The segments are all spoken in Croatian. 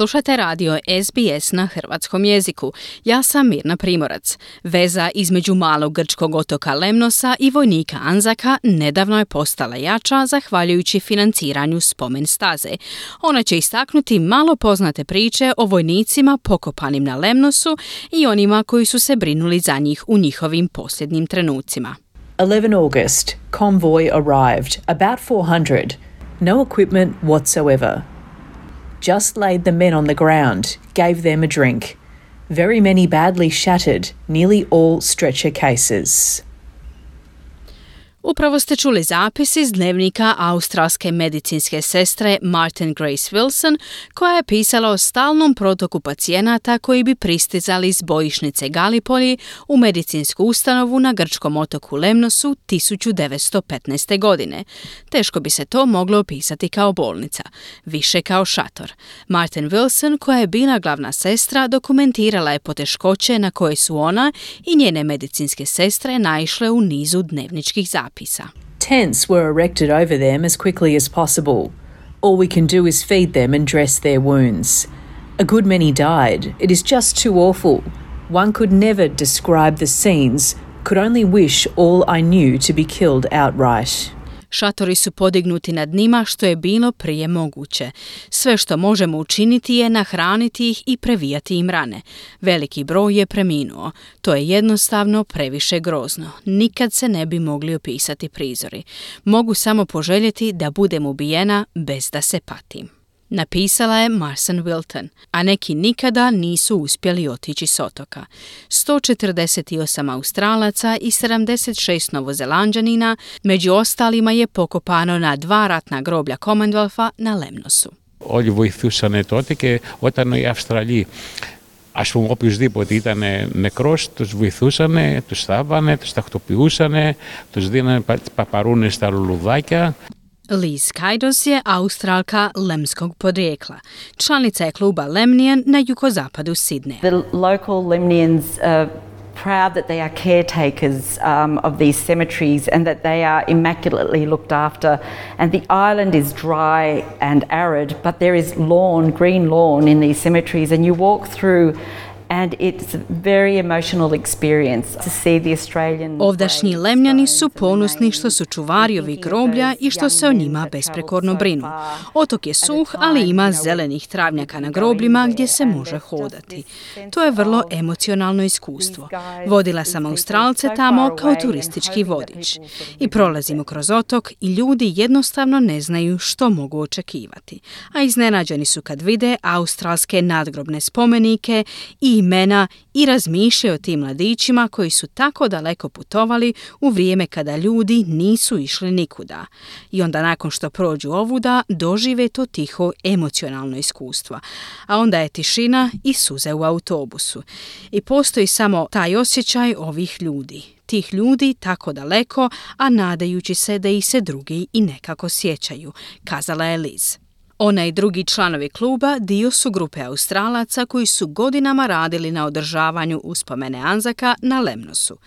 Slušajte radio SBS na hrvatskom jeziku. Ja sam Mirna Primorac. Veza između malog grčkog otoka Lemnosa i vojnika Anzaka nedavno je postala jača zahvaljujući financiranju spomen staze. Ona će istaknuti malo poznate priče o vojnicima pokopanim na Lemnosu i onima koji su se brinuli za njih u njihovim posljednjim trenucima. 11 August, convoy arrived, about 400. No equipment whatsoever. Just laid the men on the ground, gave them a drink. Very many badly shattered, nearly all stretcher cases. Upravo ste čuli zapis iz dnevnika australske medicinske sestre Martin Grace Wilson, koja je pisala o stalnom protoku pacijenata koji bi pristizali iz bojišnice Galipolji u medicinsku ustanovu na grčkom otoku Lemnosu 1915. godine. Teško bi se to moglo opisati kao bolnica, više kao šator. Martin Wilson, koja je bila glavna sestra, dokumentirala je poteškoće na koje su ona i njene medicinske sestre naišle u nizu dnevničkih zapisa. Tents were erected over them as quickly as possible. All we can do is feed them and dress their wounds. A good many died. It is just too awful. One could never describe the scenes, could only wish all I knew to be killed outright. Šatori su podignuti nad njima što je bilo prije moguće. Sve što možemo učiniti je nahraniti ih i previjati im rane. Veliki broj je preminuo. To je jednostavno previše grozno. Nikad se ne bi mogli opisati prizori. Mogu samo poželjeti da budem ubijena bez da se patim. Napisala je Marson Wilton, a neki nikada nisu uspjeli otići s otoka. 148 Australaca i 76 Novozelanđanina, među ostalima je pokopano na dva ratna groblja Commonwealtha na Lemnosu. Όλοι βοηθούσαν τότε και όταν οι Αυστραλοί ας πούμε οποιοδήποτε ήταν νεκρός τους βοηθούσαν, τους θάβανε, τους τακτοποιούσαν, τους δίνανε παπαρούνες στα λουλουδάκια. Liz Kajdos je Australka lemskog podrijekla. Članica je kluba Lemnian na jukozapadu Sidneja. The local Lemnians are proud that they are caretakers um, of these cemeteries and that they are immaculately looked after. And the island is dry and arid, but there is lawn, green lawn in these cemeteries. And you walk through and it's a very emotional experience to see the Australian Ovdašnji lemljani su ponosni što su čuvari ovih groblja i što se o njima besprekorno brinu. Otok je suh, ali ima zelenih travnjaka na grobljima gdje se može hodati. To je vrlo emocionalno iskustvo. Vodila sam Australce tamo kao turistički vodič. I prolazimo kroz otok i ljudi jednostavno ne znaju što mogu očekivati. A iznenađeni su kad vide australske nadgrobne spomenike i imena i razmišljaju o tim mladićima koji su tako daleko putovali u vrijeme kada ljudi nisu išli nikuda. I onda nakon što prođu ovuda dožive to tiho emocionalno iskustvo. A onda je tišina i suze u autobusu. I postoji samo taj osjećaj ovih ljudi tih ljudi tako daleko, a nadajući se da ih se drugi i nekako sjećaju, kazala je Liz. Ona i drugi članovi kluba dio su grupe Australaca koji su godinama radili na održavanju uspomene Anzaka na Lemnosu.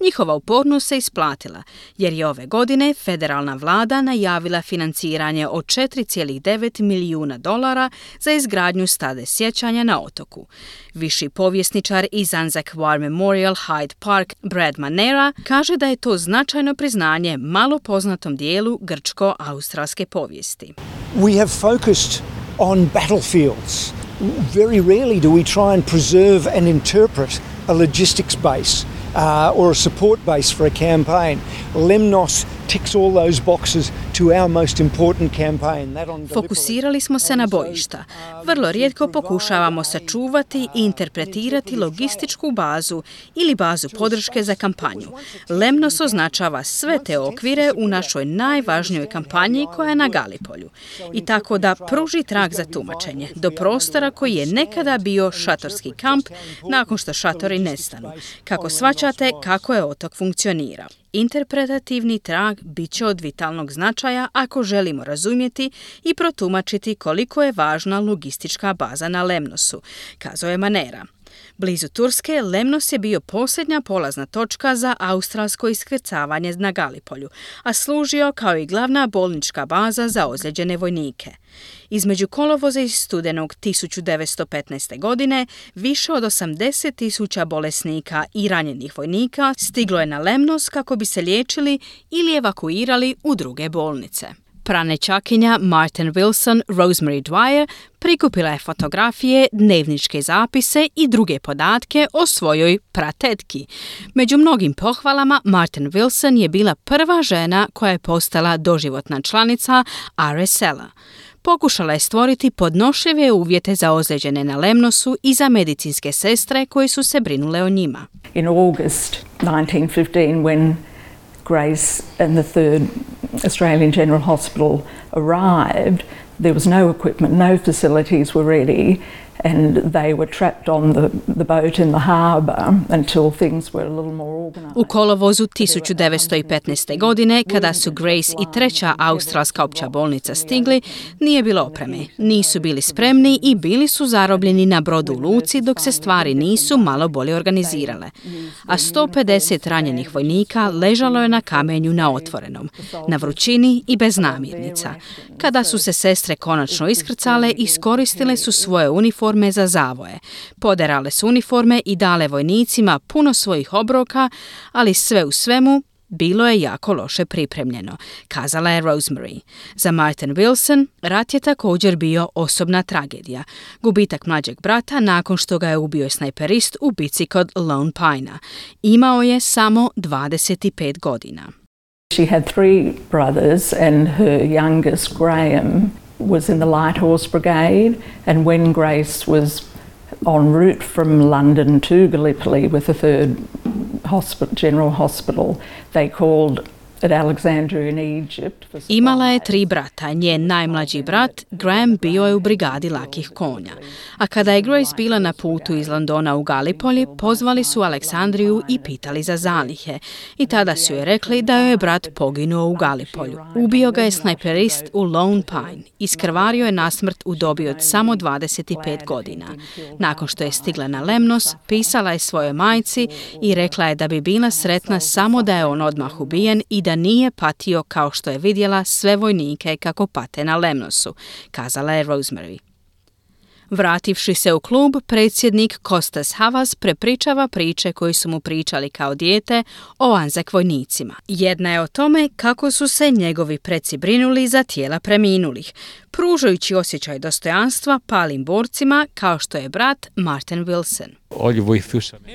Njihova upornost se isplatila, jer je ove godine federalna vlada najavila financiranje od 4,9 milijuna dolara za izgradnju stade sjećanja na otoku. Viši povjesničar iz Anzac War Memorial Hyde Park Brad Manera kaže da je to značajno priznanje malo poznatom dijelu grčko-australske povijesti. We have focused on battlefields. Very rarely do we try and preserve and interpret a logistics base uh, or a support base for a campaign. Lemnos ticks all those boxes Fokusirali smo se na bojišta. Vrlo rijetko pokušavamo sačuvati i interpretirati logističku bazu ili bazu podrške za kampanju. Lemnos označava sve te okvire u našoj najvažnijoj kampanji koja je na Galipolju. I tako da pruži trag za tumačenje do prostora koji je nekada bio šatorski kamp nakon što šatori nestanu. Kako svačate kako je otok funkcionirao. Interpretativni trag bit će od vitalnog značaja ako želimo razumjeti i protumačiti koliko je važna logistička baza na Lemnosu, kazao je Manera. Blizu Turske, Lemnos je bio posljednja polazna točka za australsko iskrcavanje na Galipolju, a služio kao i glavna bolnička baza za ozlijeđene vojnike. Između kolovoza i studenog 1915. godine više od 80 tisuća bolesnika i ranjenih vojnika stiglo je na Lemnos kako bi se liječili ili evakuirali u druge bolnice. Pranečakinja Martin Wilson Rosemary Dwyer prikupila je fotografije, dnevničke zapise i druge podatke o svojoj pratetki. Među mnogim pohvalama Martin Wilson je bila prva žena koja je postala doživotna članica RSL-a. Pokušala je stvoriti podnošljive uvjete za ozlijeđene na Lemnosu i za medicinske sestre koje su se brinule o njima. In August 1915 when Grace and the third Australian General Hospital arrived, there was no equipment, no facilities were ready, and they were trapped on the, the boat in the harbour until things were a little more organised. U kolovozu 1915. godine, kada su Grace i treća australska opća bolnica stigli, nije bilo opreme. Nisu bili spremni i bili su zarobljeni na brodu u luci dok se stvari nisu malo bolje organizirale. A 150 ranjenih vojnika ležalo je na kamenju na otvorenom, na vrućini i bez namirnica. Kada su se sestre konačno iskrcale, iskoristile su svoje uniforme uniforme za zavoje. Poderale su uniforme i dale vojnicima puno svojih obroka, ali sve u svemu bilo je jako loše pripremljeno, kazala je Rosemary. Za Martin Wilson rat je također bio osobna tragedija. Gubitak mlađeg brata nakon što ga je ubio snajperist u bici kod Lone Pine-a. Imao je samo 25 godina. She had three brothers and her youngest Graham was in the Light Horse Brigade, and when Grace was en route from London to Gallipoli with the third hospital, general hospital, they called Imala je tri brata. Njen najmlađi brat, Graham, bio je u brigadi lakih konja. A kada je Grace bila na putu iz Londona u Galipolji, pozvali su Aleksandriju i pitali za zalihe. I tada su joj rekli da joj je brat poginuo u Galipolju. Ubio ga je snajperist u Lone Pine. Iskrvario je nasmrt u dobi od samo 25 godina. Nakon što je stigla na Lemnos, pisala je svojoj majci i rekla je da bi bila sretna samo da je on odmah ubijen i da da nije patio kao što je vidjela sve vojnike kako pate na Lemnosu, kazala je Rosemary. Vrativši se u klub, predsjednik Kostas Havas prepričava priče koje su mu pričali kao dijete o Anzak vojnicima. Jedna je o tome kako su se njegovi preci brinuli za tijela preminulih, pružajući osjećaj dostojanstva palim borcima kao što je brat Martin Wilson.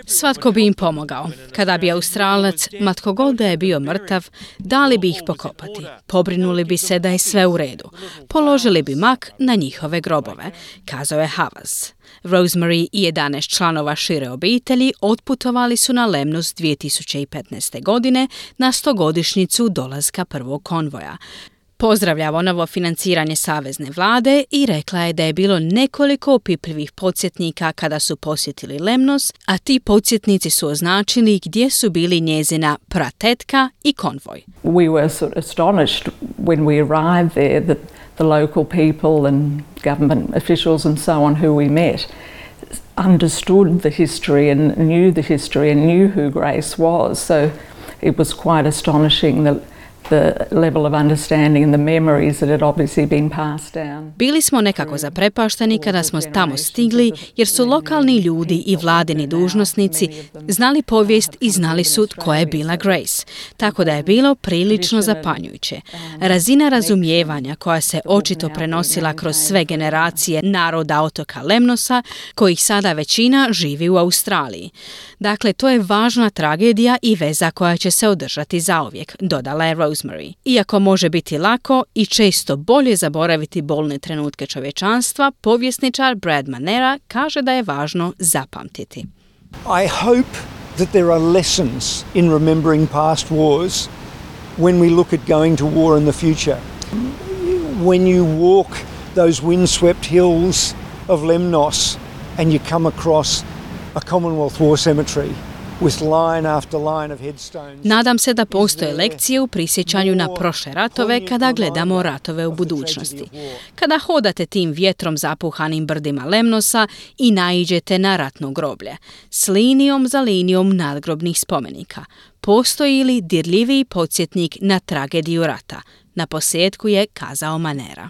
Svatko bi im pomogao. Kada bi Australac, matko god da je bio mrtav, dali bi ih pokopati. Pobrinuli bi se da je sve u redu. Položili bi mak na njihove grobove, kazao je Havas. Rosemary i 11 članova šire obitelji otputovali su na Lemnos 2015. godine na stogodišnjicu dolaska prvog konvoja. Pozdravlja novo financiranje savezne vlade i rekla je da je bilo nekoliko opipljivih podsjetnika kada su posjetili Lemnos, a ti podsjetnici su označili gdje su bili njezina pratetka i konvoj. We were sort of astonished when we arrived there that the local people and government officials and so on who we met understood the history and knew the history and knew who Grace was. So it was quite astonishing that Bili smo nekako zaprepašteni kada smo tamo stigli jer su lokalni ljudi i vladini dužnosnici znali povijest i znali su tko je bila Grace, tako da je bilo prilično zapanjujuće. Razina razumijevanja koja se očito prenosila kroz sve generacije naroda otoka Lemnosa, kojih sada većina živi u Australiji. Dakle, to je važna tragedija i veza koja će se održati zauvijek, dodala je Rose Rosemary. Iako može biti lako i često bolje zaboraviti bolne trenutke čovječanstva, povjesničar Brad Manera kaže da je važno zapamtiti. I hope that there are lessons in remembering past wars when we look at going to war in the future. When you walk those windswept hills of Lemnos and you come across a Commonwealth War cemetery, with line after line of headstones. Nadam se da postoje lekcije u prisjećanju na prošle ratove kada gledamo ratove u budućnosti. Kada hodate tim vjetrom zapuhanim brdima Lemnosa i naiđete na ratno groblje, s linijom za linijom nadgrobnih spomenika, postoji li dirljiviji podsjetnik na tragediju rata? Na posljedku je kazao Manera.